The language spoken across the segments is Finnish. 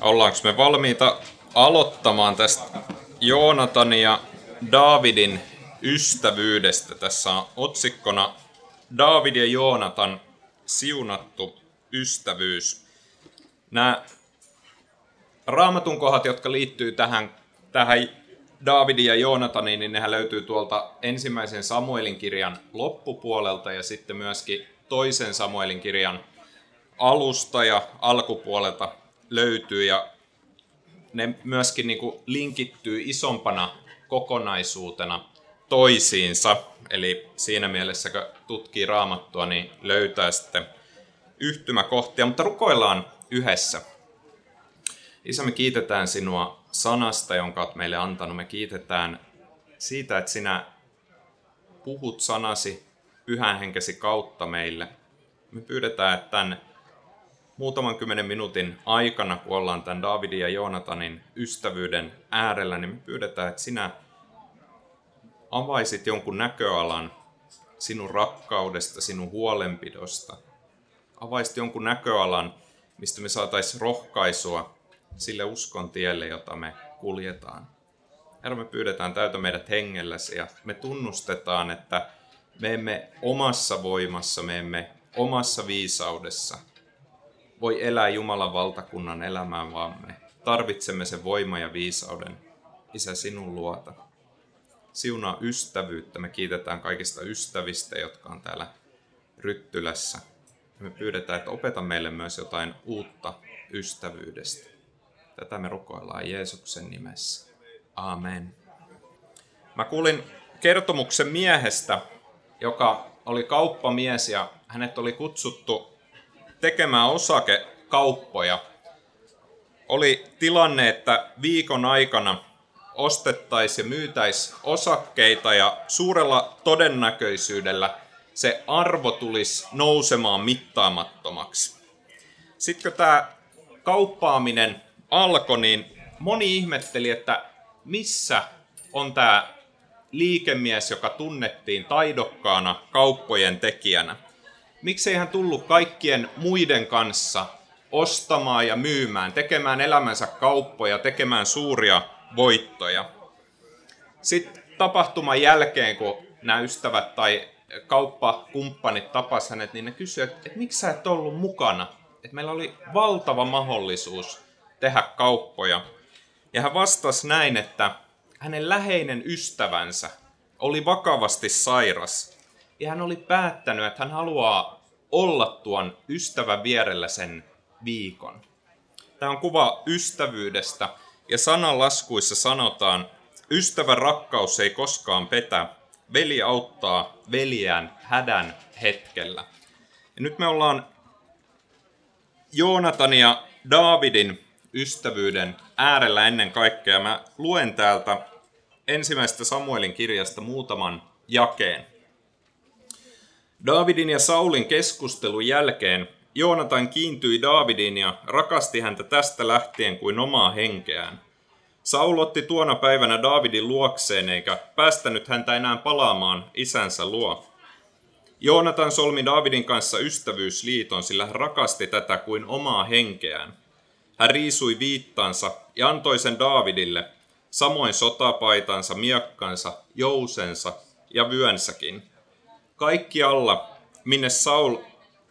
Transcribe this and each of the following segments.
Ollaanko me valmiita aloittamaan tästä Joonatan ja Davidin ystävyydestä? Tässä on otsikkona David ja Joonatan siunattu ystävyys. Nämä raamatun kohdat, jotka liittyy tähän, tähän Davidin ja Joonataniin, niin nehän löytyy tuolta ensimmäisen Samuelin kirjan loppupuolelta ja sitten myöskin toisen Samuelin kirjan alusta ja alkupuolelta löytyy ja ne myöskin niin kuin linkittyy isompana kokonaisuutena toisiinsa. Eli siinä mielessä, kun tutkii raamattua, niin löytää sitten yhtymäkohtia, mutta rukoillaan yhdessä. Isä, me kiitetään sinua sanasta, jonka olet meille antanut. Me kiitetään siitä, että sinä puhut sanasi pyhän henkesi kautta meille. Me pyydetään, että tämän muutaman kymmenen minuutin aikana, kun ollaan tämän Davidin ja Joonatanin ystävyyden äärellä, niin me pyydetään, että sinä avaisit jonkun näköalan sinun rakkaudesta, sinun huolenpidosta. Avaisit jonkun näköalan, mistä me saataisiin rohkaisua sille uskon tielle, jota me kuljetaan. Herra, me pyydetään täytä meidät hengelläsi ja me tunnustetaan, että me emme omassa voimassa, me emme omassa viisaudessa voi elää Jumalan valtakunnan elämään, vaan me tarvitsemme sen voima ja viisauden, Isä, sinun luota. Siunaa ystävyyttä. Me kiitetään kaikista ystävistä, jotka on täällä Ryttylässä. Me pyydetään, että opeta meille myös jotain uutta ystävyydestä. Tätä me rukoillaan Jeesuksen nimessä. Amen. Mä kuulin kertomuksen miehestä, joka oli kauppamies ja hänet oli kutsuttu tekemään osakekauppoja. Oli tilanne, että viikon aikana ostettaisiin ja myytäisiin osakkeita ja suurella todennäköisyydellä se arvo tulisi nousemaan mittaamattomaksi. Sitten kun tämä kauppaaminen alkoi, niin moni ihmetteli, että missä on tämä liikemies, joka tunnettiin taidokkaana kauppojen tekijänä. Miksei hän tullut kaikkien muiden kanssa ostamaan ja myymään, tekemään elämänsä kauppoja, tekemään suuria voittoja. Sitten tapahtuman jälkeen, kun nämä ystävät tai kauppakumppanit tapasivat hänet, niin ne kysyivät, että, että miksi sä et ollut mukana? Että meillä oli valtava mahdollisuus tehdä kauppoja. Ja hän vastasi näin, että hänen läheinen ystävänsä oli vakavasti sairas. Ja hän oli päättänyt, että hän haluaa olla tuon ystävän vierellä sen viikon. Tämä on kuva ystävyydestä. Ja sananlaskuissa sanotaan, ystävän rakkaus ei koskaan petä, veli auttaa veljään hädän hetkellä. Ja nyt me ollaan Joonatan ja Daavidin ystävyyden äärellä ennen kaikkea. Mä luen täältä ensimmäisestä Samuelin kirjasta muutaman jakeen. Daavidin ja Saulin keskustelun jälkeen Joonatan kiintyi Daavidin ja rakasti häntä tästä lähtien kuin omaa henkeään. Saul otti tuona päivänä Daavidin luokseen eikä päästänyt häntä enää palaamaan isänsä luo. Joonatan solmi Daavidin kanssa ystävyysliiton, sillä hän rakasti tätä kuin omaa henkeään. Hän riisui viittansa ja antoi sen Daavidille, samoin sotapaitansa, miakkansa, jousensa ja vyönsäkin. Kaikki alla, minne Saul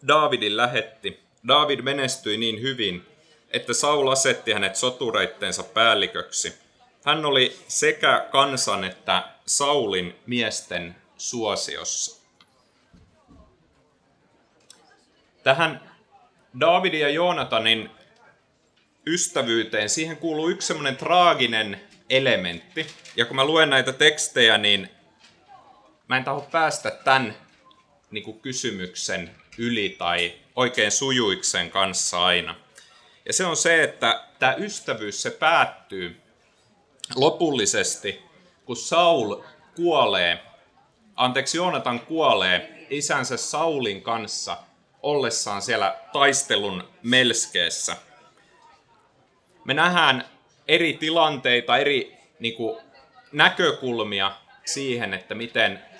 Daavidin lähetti, Daavid menestyi niin hyvin, että Saul asetti hänet sotureitteensa päälliköksi. Hän oli sekä kansan että Saulin miesten suosiossa. Tähän Daavidin ja Joonatanin ystävyyteen, siihen kuuluu yksi semmoinen traaginen elementti. Ja kun mä luen näitä tekstejä, niin mä en taho päästä tämän niin kuin kysymyksen yli tai oikein sujuiksen kanssa aina. Ja se on se, että tämä ystävyys se päättyy lopullisesti, kun Saul kuolee, anteeksi Joonatan kuolee isänsä Saulin kanssa ollessaan siellä taistelun melskeessä. Me nähdään eri tilanteita, eri niin kuin, näkökulmia siihen, että miten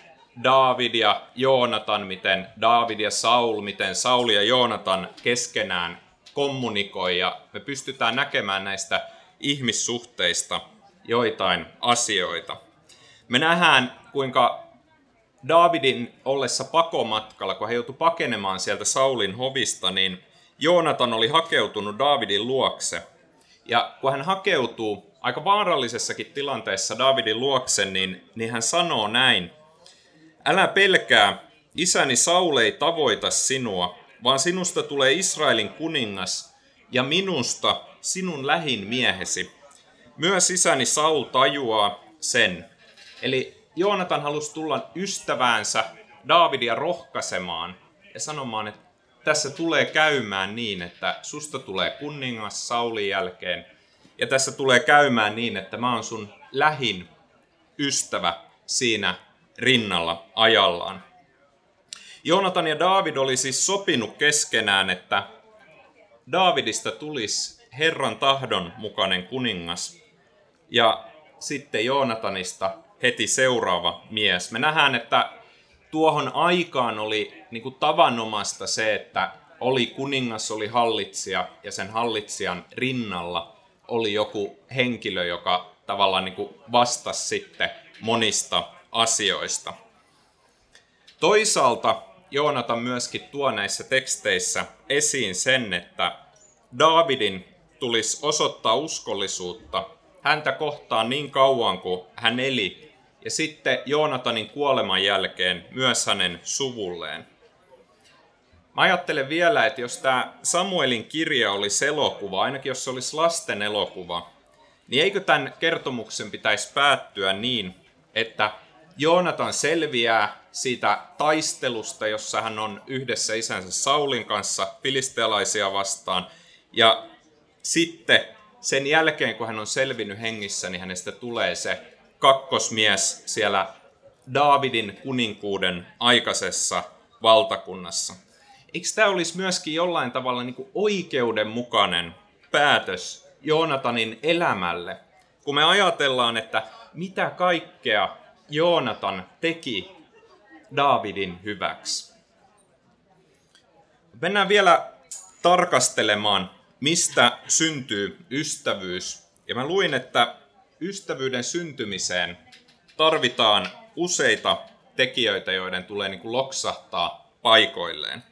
David ja Joonatan, miten David ja Saul, miten Saul ja Joonatan keskenään kommunikoi ja me pystytään näkemään näistä ihmissuhteista joitain asioita. Me nähdään, kuinka Davidin ollessa pakomatkalla, kun hän joutui pakenemaan sieltä Saulin hovista, niin Joonatan oli hakeutunut Davidin luokse. Ja kun hän hakeutuu aika vaarallisessakin tilanteessa Davidin luokse, niin, niin hän sanoo näin. Älä pelkää, isäni Saul ei tavoita sinua, vaan sinusta tulee Israelin kuningas ja minusta sinun lähin miehesi. Myös isäni Saul tajuaa sen. Eli Joonatan halusi tulla ystäväänsä Davidia rohkaisemaan ja sanomaan, että tässä tulee käymään niin, että susta tulee kuningas Saulin jälkeen. Ja tässä tulee käymään niin, että mä oon sun lähin ystävä siinä rinnalla ajallaan. Joonatan ja David oli siis sopinut keskenään, että Davidista tulisi Herran tahdon mukainen kuningas. Ja sitten Joonatanista heti seuraava mies. Me nähdään, että tuohon aikaan oli niin kuin tavanomasta se, että oli kuningas, oli hallitsija ja sen hallitsijan rinnalla oli joku henkilö, joka tavallaan niin kuin vastasi sitten monista asioista. Toisaalta Joonatan myöskin tuo näissä teksteissä esiin sen, että Davidin tulisi osoittaa uskollisuutta häntä kohtaan niin kauan kuin hän eli, ja sitten Joonatanin kuoleman jälkeen myös hänen suvulleen. Mä ajattelen vielä, että jos tämä Samuelin kirja olisi elokuva, ainakin jos se olisi lasten elokuva, niin eikö tämän kertomuksen pitäisi päättyä niin, että Joonatan selviää siitä taistelusta, jossa hän on yhdessä isänsä Saulin kanssa filistealaisia vastaan. Ja sitten sen jälkeen, kun hän on selvinnyt hengissä, niin hänestä tulee se kakkosmies siellä Daavidin kuninkuuden aikaisessa valtakunnassa. Eikö tämä olisi myöskin jollain tavalla niin kuin oikeudenmukainen päätös Joonatanin elämälle? Kun me ajatellaan, että mitä kaikkea Joonatan teki Daavidin hyväksi. Mennään vielä tarkastelemaan, mistä syntyy ystävyys. Ja mä luin, että ystävyyden syntymiseen tarvitaan useita tekijöitä, joiden tulee niin kuin loksahtaa paikoilleen.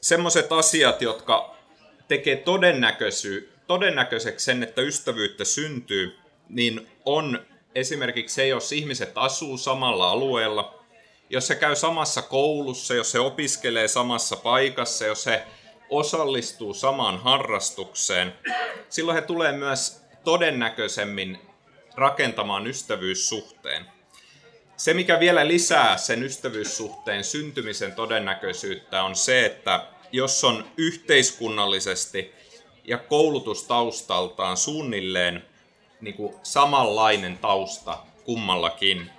Semmoiset asiat, jotka tekee todennäköiseksi sen, että ystävyyttä syntyy, niin on esimerkiksi se, jos ihmiset asuu samalla alueella, jos he käy samassa koulussa, jos he opiskelee samassa paikassa, jos he osallistuu samaan harrastukseen, silloin he tulee myös todennäköisemmin rakentamaan ystävyyssuhteen. Se, mikä vielä lisää sen ystävyyssuhteen syntymisen todennäköisyyttä, on se, että jos on yhteiskunnallisesti ja koulutustaustaltaan suunnilleen niin kuin samanlainen tausta kummallakin.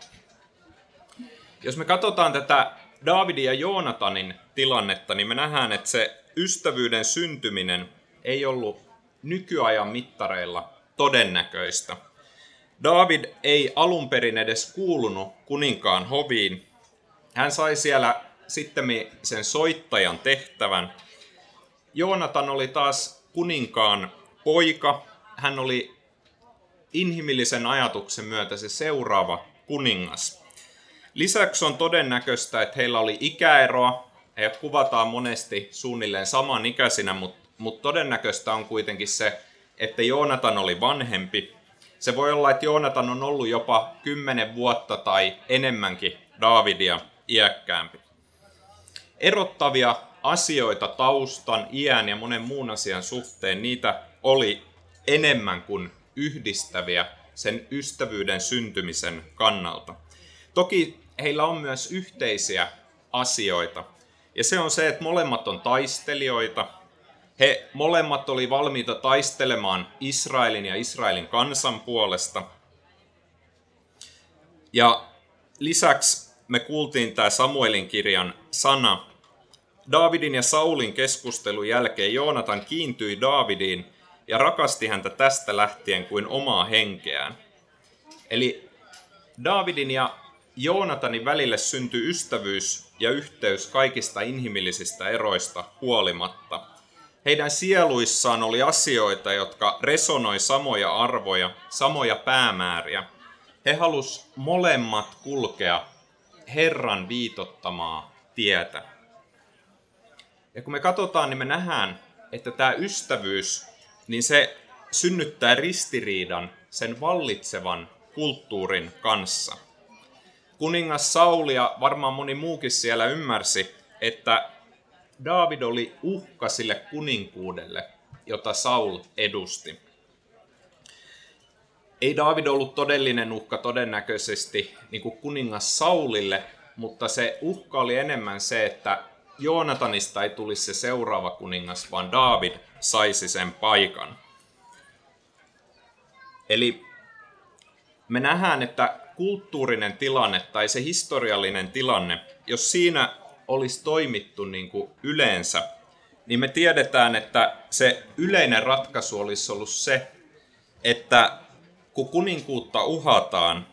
Jos me katsotaan tätä Davidin ja Joonatanin tilannetta, niin me nähdään, että se ystävyyden syntyminen ei ollut nykyajan mittareilla todennäköistä. David ei alun perin edes kuulunut kuninkaan hoviin. Hän sai siellä sitten sen soittajan tehtävän. Joonatan oli taas kuninkaan poika. Hän oli inhimillisen ajatuksen myötä se seuraava kuningas. Lisäksi on todennäköistä, että heillä oli ikäeroa. He kuvataan monesti suunnilleen saman ikäisinä, mutta, mutta todennäköistä on kuitenkin se, että Joonatan oli vanhempi. Se voi olla, että Joonatan on ollut jopa kymmenen vuotta tai enemmänkin Davidia iäkkäämpi. Erottavia asioita taustan, iän ja monen muun asian suhteen, niitä oli enemmän kuin yhdistäviä sen ystävyyden syntymisen kannalta. Toki heillä on myös yhteisiä asioita. Ja se on se, että molemmat on taistelijoita. He molemmat oli valmiita taistelemaan Israelin ja Israelin kansan puolesta. Ja lisäksi me kuultiin tämä Samuelin kirjan sana. Davidin ja Saulin keskustelun jälkeen Joonatan kiintyi Davidiin ja rakasti häntä tästä lähtien kuin omaa henkeään. Eli Davidin ja Joonatanin välille syntyi ystävyys ja yhteys kaikista inhimillisistä eroista huolimatta. Heidän sieluissaan oli asioita, jotka resonoi samoja arvoja, samoja päämääriä. He halus molemmat kulkea Herran viitottamaa tietä. Ja kun me katsotaan, niin me nähdään, että tämä ystävyys, niin se synnyttää ristiriidan sen vallitsevan kulttuurin kanssa. Kuningas Sauli ja varmaan moni muukin siellä ymmärsi, että David oli uhka sille kuninkuudelle, jota Saul edusti. Ei David ollut todellinen uhka todennäköisesti niin kuin kuningas Saulille, mutta se uhka oli enemmän se, että Joonatanista ei tulisi se seuraava kuningas, vaan David saisi sen paikan. Eli me nähdään, että kulttuurinen tilanne tai se historiallinen tilanne, jos siinä olisi toimittu niin kuin yleensä, niin me tiedetään, että se yleinen ratkaisu olisi ollut se, että kun kuninkuutta uhataan,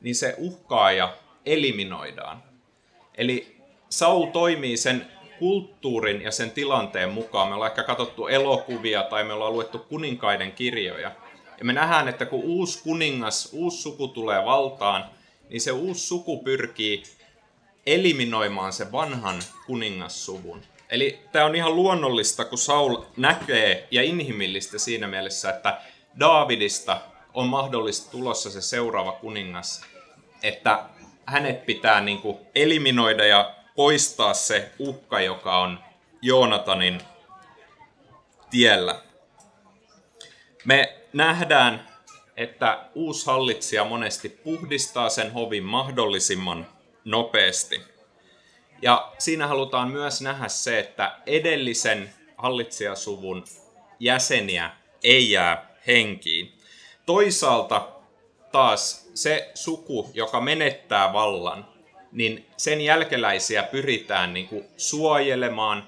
niin se uhkaaja eliminoidaan. Eli Saul toimii sen kulttuurin ja sen tilanteen mukaan. Me ollaan ehkä katsottu elokuvia tai me ollaan luettu kuninkaiden kirjoja. Ja me nähdään, että kun uusi kuningas, uusi suku tulee valtaan, niin se uusi suku pyrkii eliminoimaan sen vanhan kuningassuvun. Eli tämä on ihan luonnollista, kun Saul näkee ja inhimillistä siinä mielessä, että Daavidista on mahdollisesti tulossa se seuraava kuningas, että hänet pitää niin kuin eliminoida ja poistaa se uhka, joka on Joonatanin tiellä. Me nähdään, että uusi hallitsija monesti puhdistaa sen hovin mahdollisimman nopeasti. Ja siinä halutaan myös nähdä se, että edellisen hallitsijasuvun jäseniä ei jää henkiin. Toisaalta taas se suku, joka menettää vallan, niin sen jälkeläisiä pyritään niin kuin suojelemaan,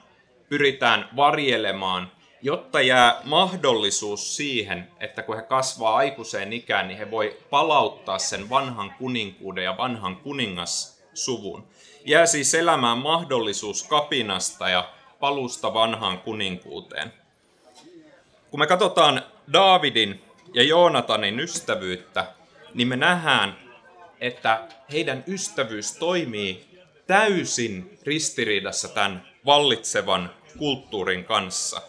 pyritään varjelemaan, jotta jää mahdollisuus siihen, että kun he kasvaa aikuiseen ikään, niin he voi palauttaa sen vanhan kuninkuuden ja vanhan kuningassuvun. Jää siis elämään mahdollisuus kapinasta ja palusta vanhaan kuninkuuteen. Kun me katsotaan Daavidin ja Joonatanin ystävyyttä, niin me nähdään, että heidän ystävyys toimii täysin ristiriidassa tämän vallitsevan kulttuurin kanssa.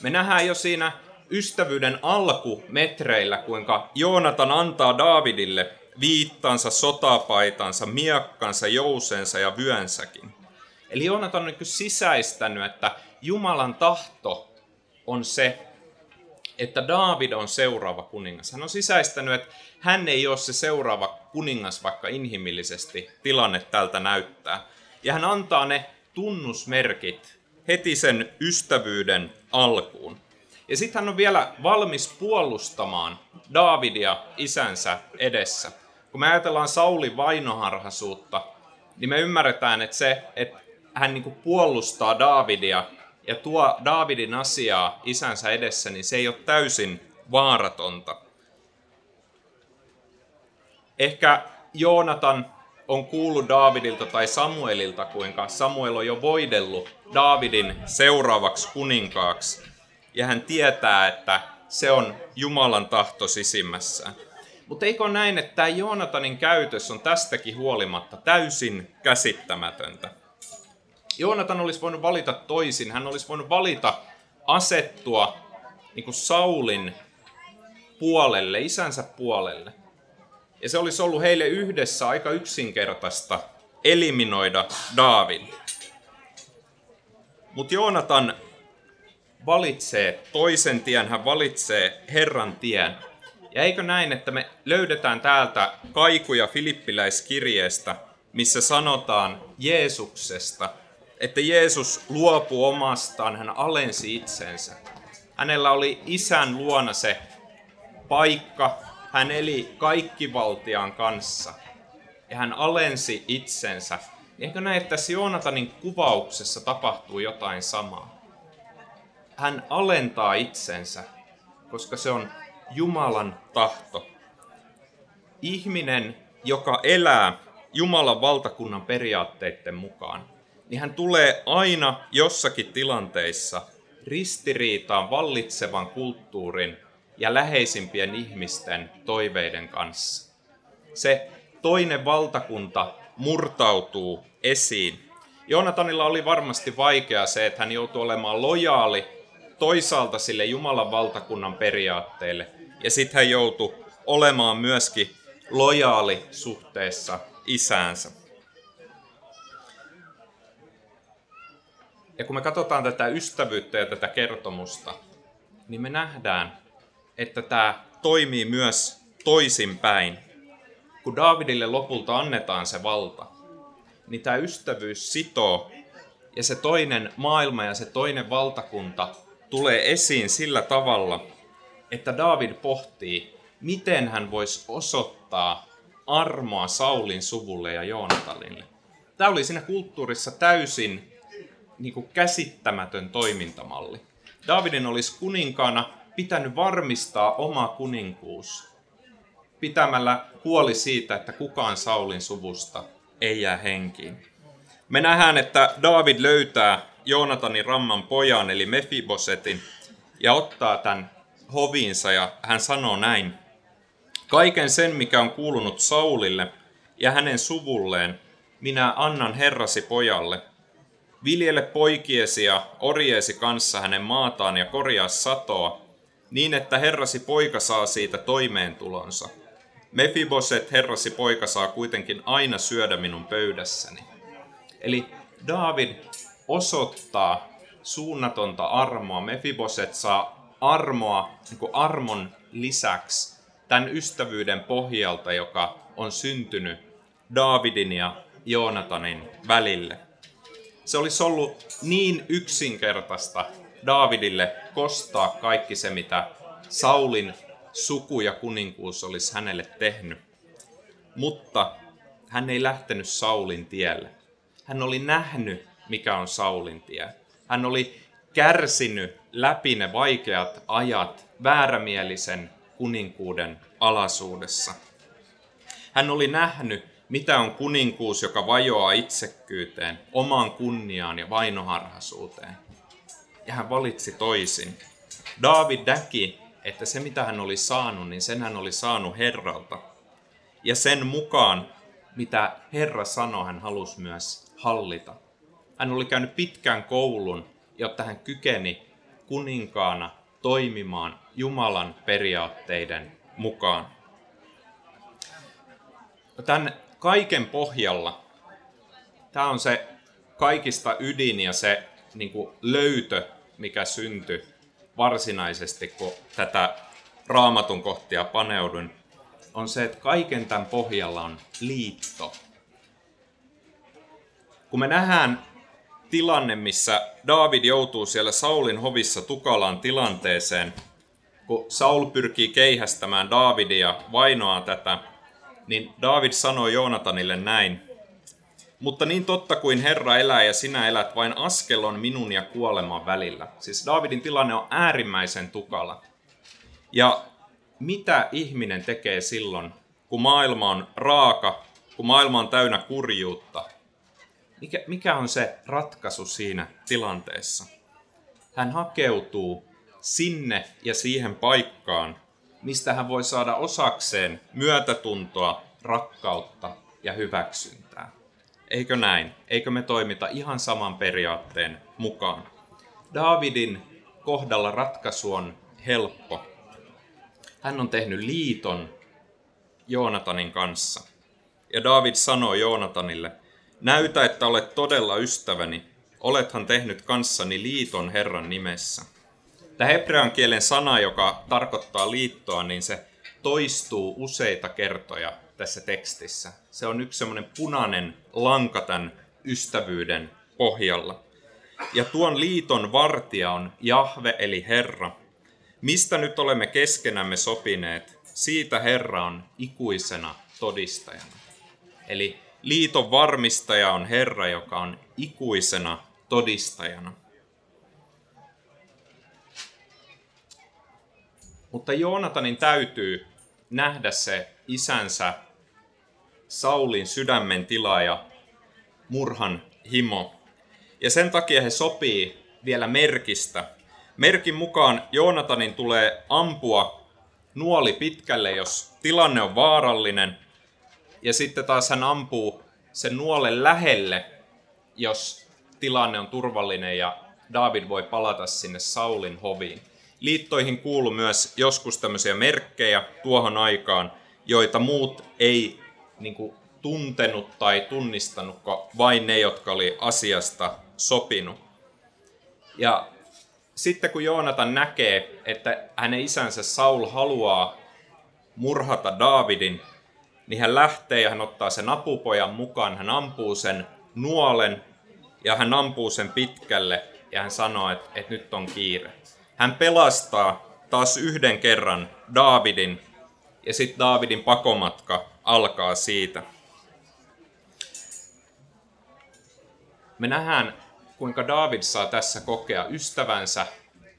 Me nähdään jo siinä ystävyyden alkumetreillä, kuinka Joonatan antaa Daavidille viittansa, sotapaitansa, miakkansa, jousensa ja vyönsäkin. Eli Joonatan on niin sisäistänyt, että Jumalan tahto on se, että Daavid on seuraava kuningas. Hän on sisäistänyt, että hän ei ole se seuraava kuningas, vaikka inhimillisesti tilanne tältä näyttää. Ja hän antaa ne tunnusmerkit heti sen ystävyyden alkuun. Ja sitten hän on vielä valmis puolustamaan Daavidia isänsä edessä. Kun me ajatellaan Saulin vainoharhaisuutta, niin me ymmärretään, että se, että hän niinku puolustaa Daavidia ja tuo Daavidin asiaa isänsä edessä, niin se ei ole täysin vaaratonta. Ehkä Joonatan on kuullut Daavidilta tai Samuelilta, kuinka Samuel on jo voidellut Daavidin seuraavaksi kuninkaaksi. Ja hän tietää, että se on Jumalan tahto sisimmässään. Mutta eikö näin, että tämä Joonatanin käytös on tästäkin huolimatta täysin käsittämätöntä? Joonatan olisi voinut valita toisin. Hän olisi voinut valita asettua niin kuin Saulin puolelle, isänsä puolelle. Ja se olisi ollut heille yhdessä aika yksinkertaista eliminoida Daavid. Mutta Joonatan valitsee toisen tien, hän valitsee Herran tien. Ja eikö näin, että me löydetään täältä kaikuja Filippiläiskirjeestä, missä sanotaan Jeesuksesta, että Jeesus luopui omastaan, hän alensi itsensä. Hänellä oli isän luona se paikka, hän eli kaikkivaltiaan kanssa ja hän alensi itsensä. Eikö näe, että Joonatanin kuvauksessa tapahtuu jotain samaa? Hän alentaa itsensä, koska se on Jumalan tahto. Ihminen, joka elää Jumalan valtakunnan periaatteiden mukaan, niin hän tulee aina jossakin tilanteissa ristiriitaan vallitsevan kulttuurin ja läheisimpien ihmisten toiveiden kanssa. Se toinen valtakunta murtautuu esiin. Joonatanilla oli varmasti vaikea se, että hän joutui olemaan lojaali toisaalta sille Jumalan valtakunnan periaatteille, ja sitten hän joutui olemaan myöskin lojaali suhteessa isäänsä. Ja kun me katsotaan tätä ystävyyttä ja tätä kertomusta, niin me nähdään, että tämä toimii myös toisinpäin. Kun Davidille lopulta annetaan se valta, niin tämä ystävyys sitoo ja se toinen maailma ja se toinen valtakunta tulee esiin sillä tavalla, että David pohtii, miten hän voisi osoittaa armoa Saulin suvulle ja Joonatanille. Tämä oli siinä kulttuurissa täysin niin kuin käsittämätön toimintamalli. Davidin olisi kuninkaana pitänyt varmistaa oma kuninkuus pitämällä huoli siitä, että kukaan Saulin suvusta ei jää henkiin. Me nähdään, että David löytää Joonatanin ramman pojan, eli Mefibosetin, ja ottaa tämän hoviinsa, ja hän sanoo näin. Kaiken sen, mikä on kuulunut Saulille ja hänen suvulleen, minä annan herrasi pojalle. Viljele poikiesi ja orjeesi kanssa hänen maataan ja korjaa satoa, niin että herrasi poika saa siitä toimeentulonsa. Mefiboset herrasi poika saa kuitenkin aina syödä minun pöydässäni. Eli David osoittaa suunnatonta armoa. Mefiboset saa armoa niin armon lisäksi tämän ystävyyden pohjalta, joka on syntynyt Davidin ja Joonatanin välille. Se olisi ollut niin yksinkertaista Davidille kostaa kaikki se, mitä Saulin suku ja kuninkuus olisi hänelle tehnyt. Mutta hän ei lähtenyt Saulin tielle. Hän oli nähnyt, mikä on Saulin tie. Hän oli kärsinyt läpi ne vaikeat ajat väärämielisen kuninkuuden alasuudessa. Hän oli nähnyt, mitä on kuninkuus, joka vajoaa itsekkyyteen, omaan kunniaan ja vainoharhaisuuteen. Ja hän valitsi toisin. David näki, että se mitä hän oli saanut, niin sen hän oli saanut Herralta. Ja sen mukaan, mitä Herra sanoi, hän halusi myös hallita. Hän oli käynyt pitkän koulun, jotta hän kykeni kuninkaana toimimaan Jumalan periaatteiden mukaan. Tämän kaiken pohjalla, tämä on se kaikista ydin ja se niin kuin löytö, mikä syntyi varsinaisesti, kun tätä raamatun kohtia paneudun, on se, että kaiken tämän pohjalla on liitto. Kun me nähdään tilanne, missä David joutuu siellä Saulin hovissa tukalaan tilanteeseen, kun Saul pyrkii keihästämään Davidia vainoaa tätä, niin David sanoi Joonatanille näin. Mutta niin totta kuin Herra elää ja sinä elät, vain askel on minun ja kuoleman välillä. Siis Davidin tilanne on äärimmäisen tukala. Ja mitä ihminen tekee silloin, kun maailma on raaka, kun maailma on täynnä kurjuutta? Mikä, mikä on se ratkaisu siinä tilanteessa? Hän hakeutuu sinne ja siihen paikkaan, mistä hän voi saada osakseen myötätuntoa, rakkautta ja hyväksyntää. Eikö näin? Eikö me toimita ihan saman periaatteen mukaan? Davidin kohdalla ratkaisu on helppo. Hän on tehnyt liiton Joonatanin kanssa. Ja David sanoi Joonatanille, näytä, että olet todella ystäväni. Olethan tehnyt kanssani liiton Herran nimessä. Tämä hebrean kielen sana, joka tarkoittaa liittoa, niin se toistuu useita kertoja tässä tekstissä. Se on yksi semmoinen punainen lanka tämän ystävyyden pohjalla. Ja tuon liiton vartija on Jahve eli Herra. Mistä nyt olemme keskenämme sopineet, siitä Herra on ikuisena todistajana. Eli liiton varmistaja on Herra, joka on ikuisena todistajana. Mutta Joonatanin täytyy nähdä se isänsä Saulin sydämen tila ja murhan himo. Ja sen takia he sopii vielä merkistä. Merkin mukaan Joonatanin tulee ampua nuoli pitkälle, jos tilanne on vaarallinen, ja sitten taas hän ampuu sen nuolen lähelle, jos tilanne on turvallinen ja David voi palata sinne Saulin hoviin. Liittoihin kuuluu myös joskus tämmöisiä merkkejä tuohon aikaan, joita muut ei niin kuin, tuntenut tai tunnistanut, vain ne, jotka oli asiasta sopinut. Ja sitten kun Joonatan näkee, että hänen isänsä Saul haluaa murhata Davidin, niin hän lähtee ja hän ottaa sen apupojan mukaan, hän ampuu sen nuolen ja hän ampuu sen pitkälle ja hän sanoo, että, että nyt on kiire. Hän pelastaa taas yhden kerran Davidin ja sitten Davidin pakomatka alkaa siitä. Me nähdään, kuinka David saa tässä kokea ystävänsä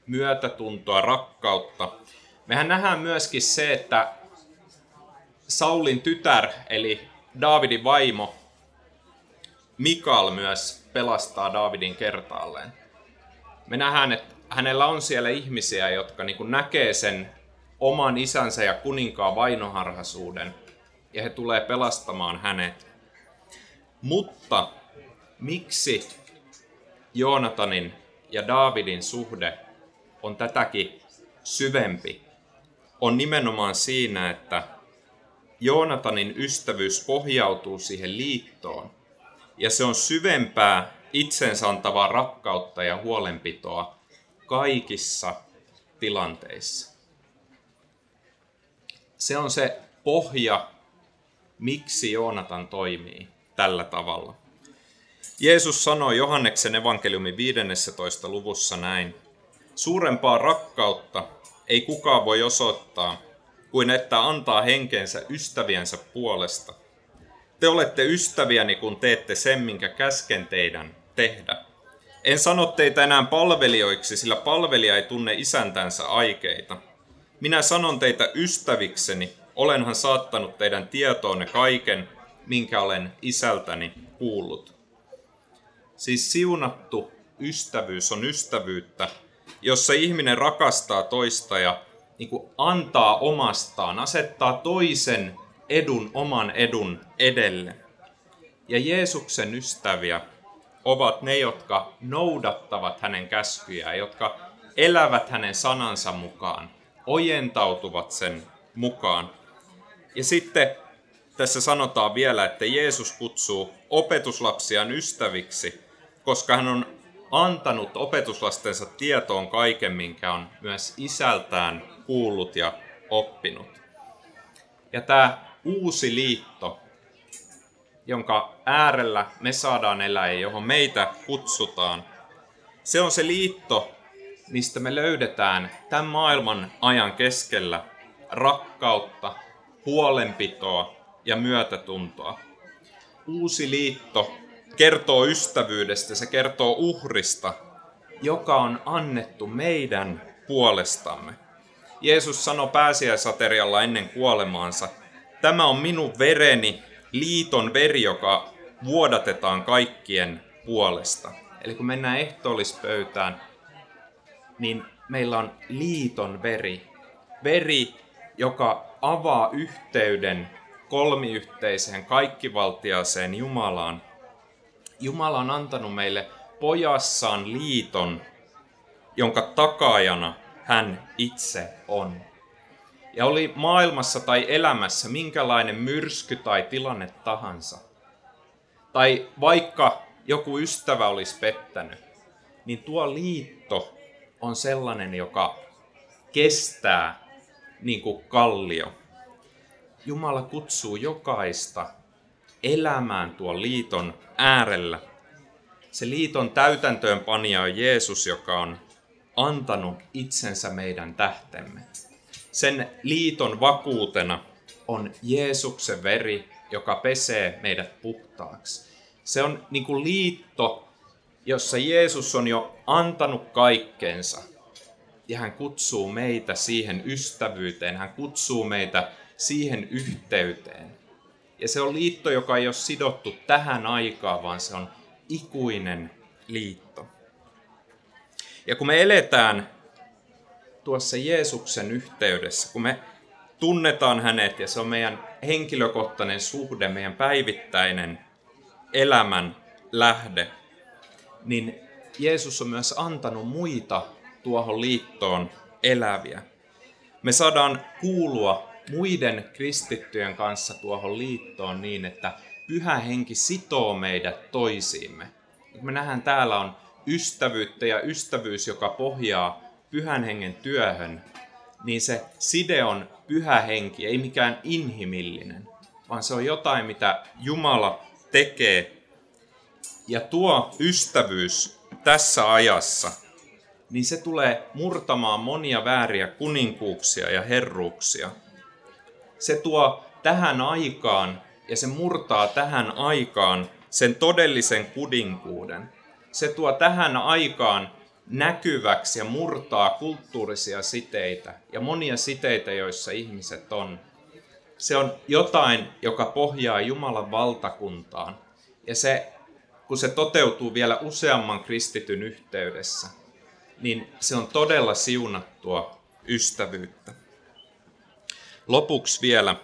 myötätuntoa, rakkautta. Mehän nähdään myöskin se, että Saulin tytär, eli Davidin vaimo, Mikael myös pelastaa Davidin kertaalleen. Me nähdään, että hänellä on siellä ihmisiä, jotka niin näkee sen oman isänsä ja kuninkaan vainoharhaisuuden, ja he tulee pelastamaan hänet. Mutta miksi Joonatanin ja Davidin suhde on tätäkin syvempi, on nimenomaan siinä, että Joonatanin ystävyys pohjautuu siihen liittoon, ja se on syvempää itsensä antavaa rakkautta ja huolenpitoa kaikissa tilanteissa. Se on se pohja, miksi Joonatan toimii tällä tavalla. Jeesus sanoi Johanneksen evankeliumin 15. luvussa näin. Suurempaa rakkautta ei kukaan voi osoittaa kuin että antaa henkensä ystäviensä puolesta. Te olette ystäviäni, kun teette sen, minkä käsken teidän tehdä. En sano teitä enää palvelijoiksi, sillä palvelija ei tunne isäntänsä aikeita. Minä sanon teitä ystävikseni, olenhan saattanut teidän tietoonne kaiken, minkä olen isältäni kuullut. Siis siunattu ystävyys on ystävyyttä, jossa ihminen rakastaa toista ja niin kuin antaa omastaan, asettaa toisen edun oman edun edelle. Ja Jeesuksen ystäviä ovat ne, jotka noudattavat hänen käskyjään, jotka elävät hänen sanansa mukaan, ojentautuvat sen mukaan. Ja sitten tässä sanotaan vielä, että Jeesus kutsuu opetuslapsiaan ystäviksi, koska hän on antanut opetuslastensa tietoon kaiken, minkä on myös isältään kuullut ja oppinut. Ja tämä uusi liitto, jonka äärellä me saadaan elää ja johon meitä kutsutaan, se on se liitto, mistä me löydetään tämän maailman ajan keskellä rakkautta, huolenpitoa ja myötätuntoa. Uusi liitto kertoo ystävyydestä, se kertoo uhrista, joka on annettu meidän puolestamme. Jeesus sanoi pääsiäisaterialla ennen kuolemaansa, tämä on minun vereni, liiton veri, joka vuodatetaan kaikkien puolesta. Eli kun mennään ehtoollispöytään, niin meillä on liiton veri. Veri, joka avaa yhteyden kolmiyhteiseen, kaikkivaltiaaseen Jumalaan. Jumala on antanut meille pojassaan liiton, jonka takaajana hän itse on. Ja oli maailmassa tai elämässä minkälainen myrsky tai tilanne tahansa, tai vaikka joku ystävä olisi pettänyt, niin tuo liitto on sellainen, joka kestää niin kuin kallio. Jumala kutsuu jokaista elämään tuon liiton äärellä. Se liiton täytäntöönpanija on Jeesus, joka on antanut itsensä meidän tähtemme. Sen liiton vakuutena on Jeesuksen veri, joka pesee meidät puhtaaksi. Se on niin kuin liitto, jossa Jeesus on jo antanut kaikkensa. Ja hän kutsuu meitä siihen ystävyyteen, hän kutsuu meitä siihen yhteyteen. Ja se on liitto, joka ei ole sidottu tähän aikaan, vaan se on ikuinen liitto. Ja kun me eletään tuossa Jeesuksen yhteydessä, kun me tunnetaan hänet ja se on meidän henkilökohtainen suhde, meidän päivittäinen elämän lähde, niin Jeesus on myös antanut muita tuohon liittoon eläviä. Me saadaan kuulua muiden kristittyjen kanssa tuohon liittoon niin, että pyhä henki sitoo meidät toisiimme. Me nähdään täällä on ystävyyttä ja ystävyys, joka pohjaa pyhän hengen työhön, niin se side on pyhä henki, ei mikään inhimillinen, vaan se on jotain, mitä Jumala tekee. Ja tuo ystävyys tässä ajassa, niin se tulee murtamaan monia vääriä kuninkuuksia ja herruuksia. Se tuo tähän aikaan ja se murtaa tähän aikaan sen todellisen kudinkuuden. Se tuo tähän aikaan näkyväksi ja murtaa kulttuurisia siteitä ja monia siteitä, joissa ihmiset on. Se on jotain, joka pohjaa Jumalan valtakuntaan. Ja se, kun se toteutuu vielä useamman kristityn yhteydessä, niin se on todella siunattua ystävyyttä. Lopuksi vielä.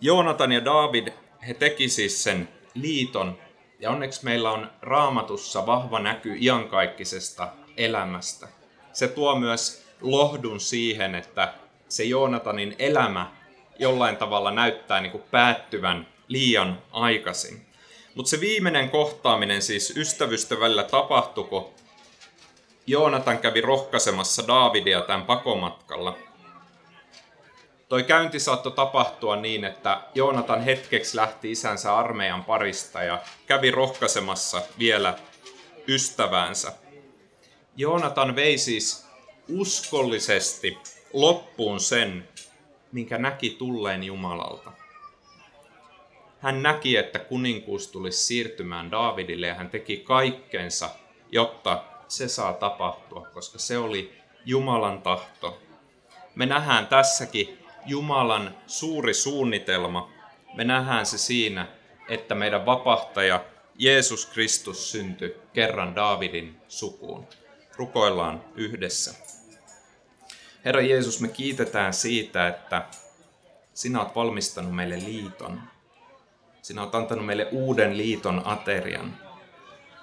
Joonatan ja David, he teki siis sen liiton ja onneksi meillä on raamatussa vahva näky iankaikkisesta elämästä. Se tuo myös lohdun siihen, että se Joonatanin elämä jollain tavalla näyttää niin kuin päättyvän liian aikaisin. Mutta se viimeinen kohtaaminen siis ystävystä välillä tapahtuko, Joonatan kävi rohkaisemassa Daavidia tämän pakomatkalla – toi käynti saattoi tapahtua niin, että Joonatan hetkeksi lähti isänsä armeijan parista ja kävi rohkaisemassa vielä ystäväänsä. Joonatan vei siis uskollisesti loppuun sen, minkä näki tulleen Jumalalta. Hän näki, että kuninkuus tulisi siirtymään Daavidille ja hän teki kaikkensa, jotta se saa tapahtua, koska se oli Jumalan tahto. Me nähdään tässäkin Jumalan suuri suunnitelma, me nähdään se siinä, että meidän vapahtaja Jeesus Kristus syntyi kerran Daavidin sukuun. Rukoillaan yhdessä. Herra Jeesus, me kiitetään siitä, että sinä olet valmistanut meille liiton. Sinä olet antanut meille uuden liiton aterian.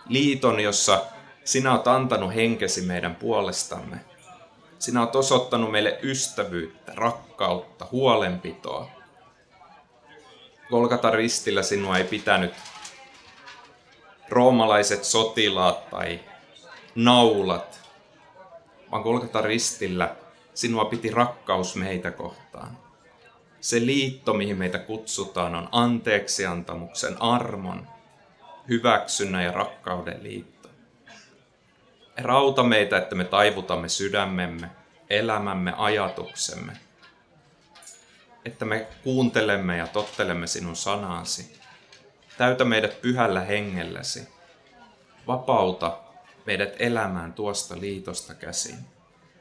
Liiton, jossa sinä olet antanut henkesi meidän puolestamme – sinä olet osoittanut meille ystävyyttä, rakkautta, huolenpitoa. Golgata ristillä sinua ei pitänyt roomalaiset sotilaat tai naulat, vaan Golgata ristillä sinua piti rakkaus meitä kohtaan. Se liitto, mihin meitä kutsutaan, on anteeksiantamuksen, armon, hyväksynnän ja rakkauden liitto. Rauta meitä, että me taivutamme sydämemme, elämämme, ajatuksemme. Että me kuuntelemme ja tottelemme sinun sanasi. Täytä meidät pyhällä hengelläsi. Vapauta meidät elämään tuosta liitosta käsin.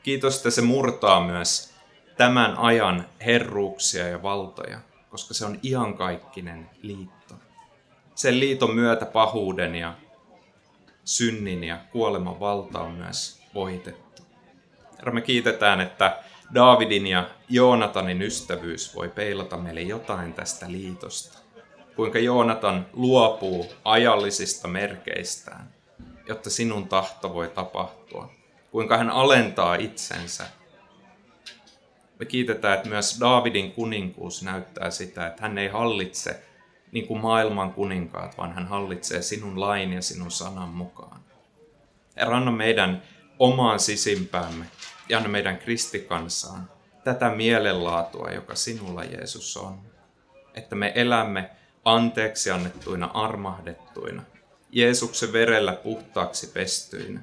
Kiitos, että se murtaa myös tämän ajan herruuksia ja valtoja, koska se on iankaikkinen liitto. Sen liiton myötä pahuuden ja synnin ja kuoleman valta on myös voitettu. Herra, me kiitetään, että Daavidin ja Joonatanin ystävyys voi peilata meille jotain tästä liitosta. Kuinka Joonatan luopuu ajallisista merkeistään, jotta sinun tahto voi tapahtua. Kuinka hän alentaa itsensä. Me kiitetään, että myös Daavidin kuninkuus näyttää sitä, että hän ei hallitse niin kuin maailman kuninkaat, vaan hän hallitsee sinun lain ja sinun sanan mukaan. Herra, anna meidän omaan sisimpäämme ja anna meidän kristikansaan tätä mielenlaatua, joka sinulla Jeesus on. Että me elämme anteeksi annettuina, armahdettuina, Jeesuksen verellä puhtaaksi pestyinä.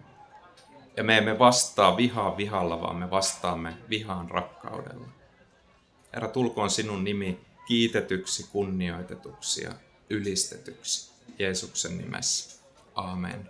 Ja me emme vastaa vihaa vihalla, vaan me vastaamme vihaan rakkaudella. Herra, tulkoon sinun nimi kiitetyksi, kunnioitetuksi ja ylistetyksi Jeesuksen nimessä. Amen.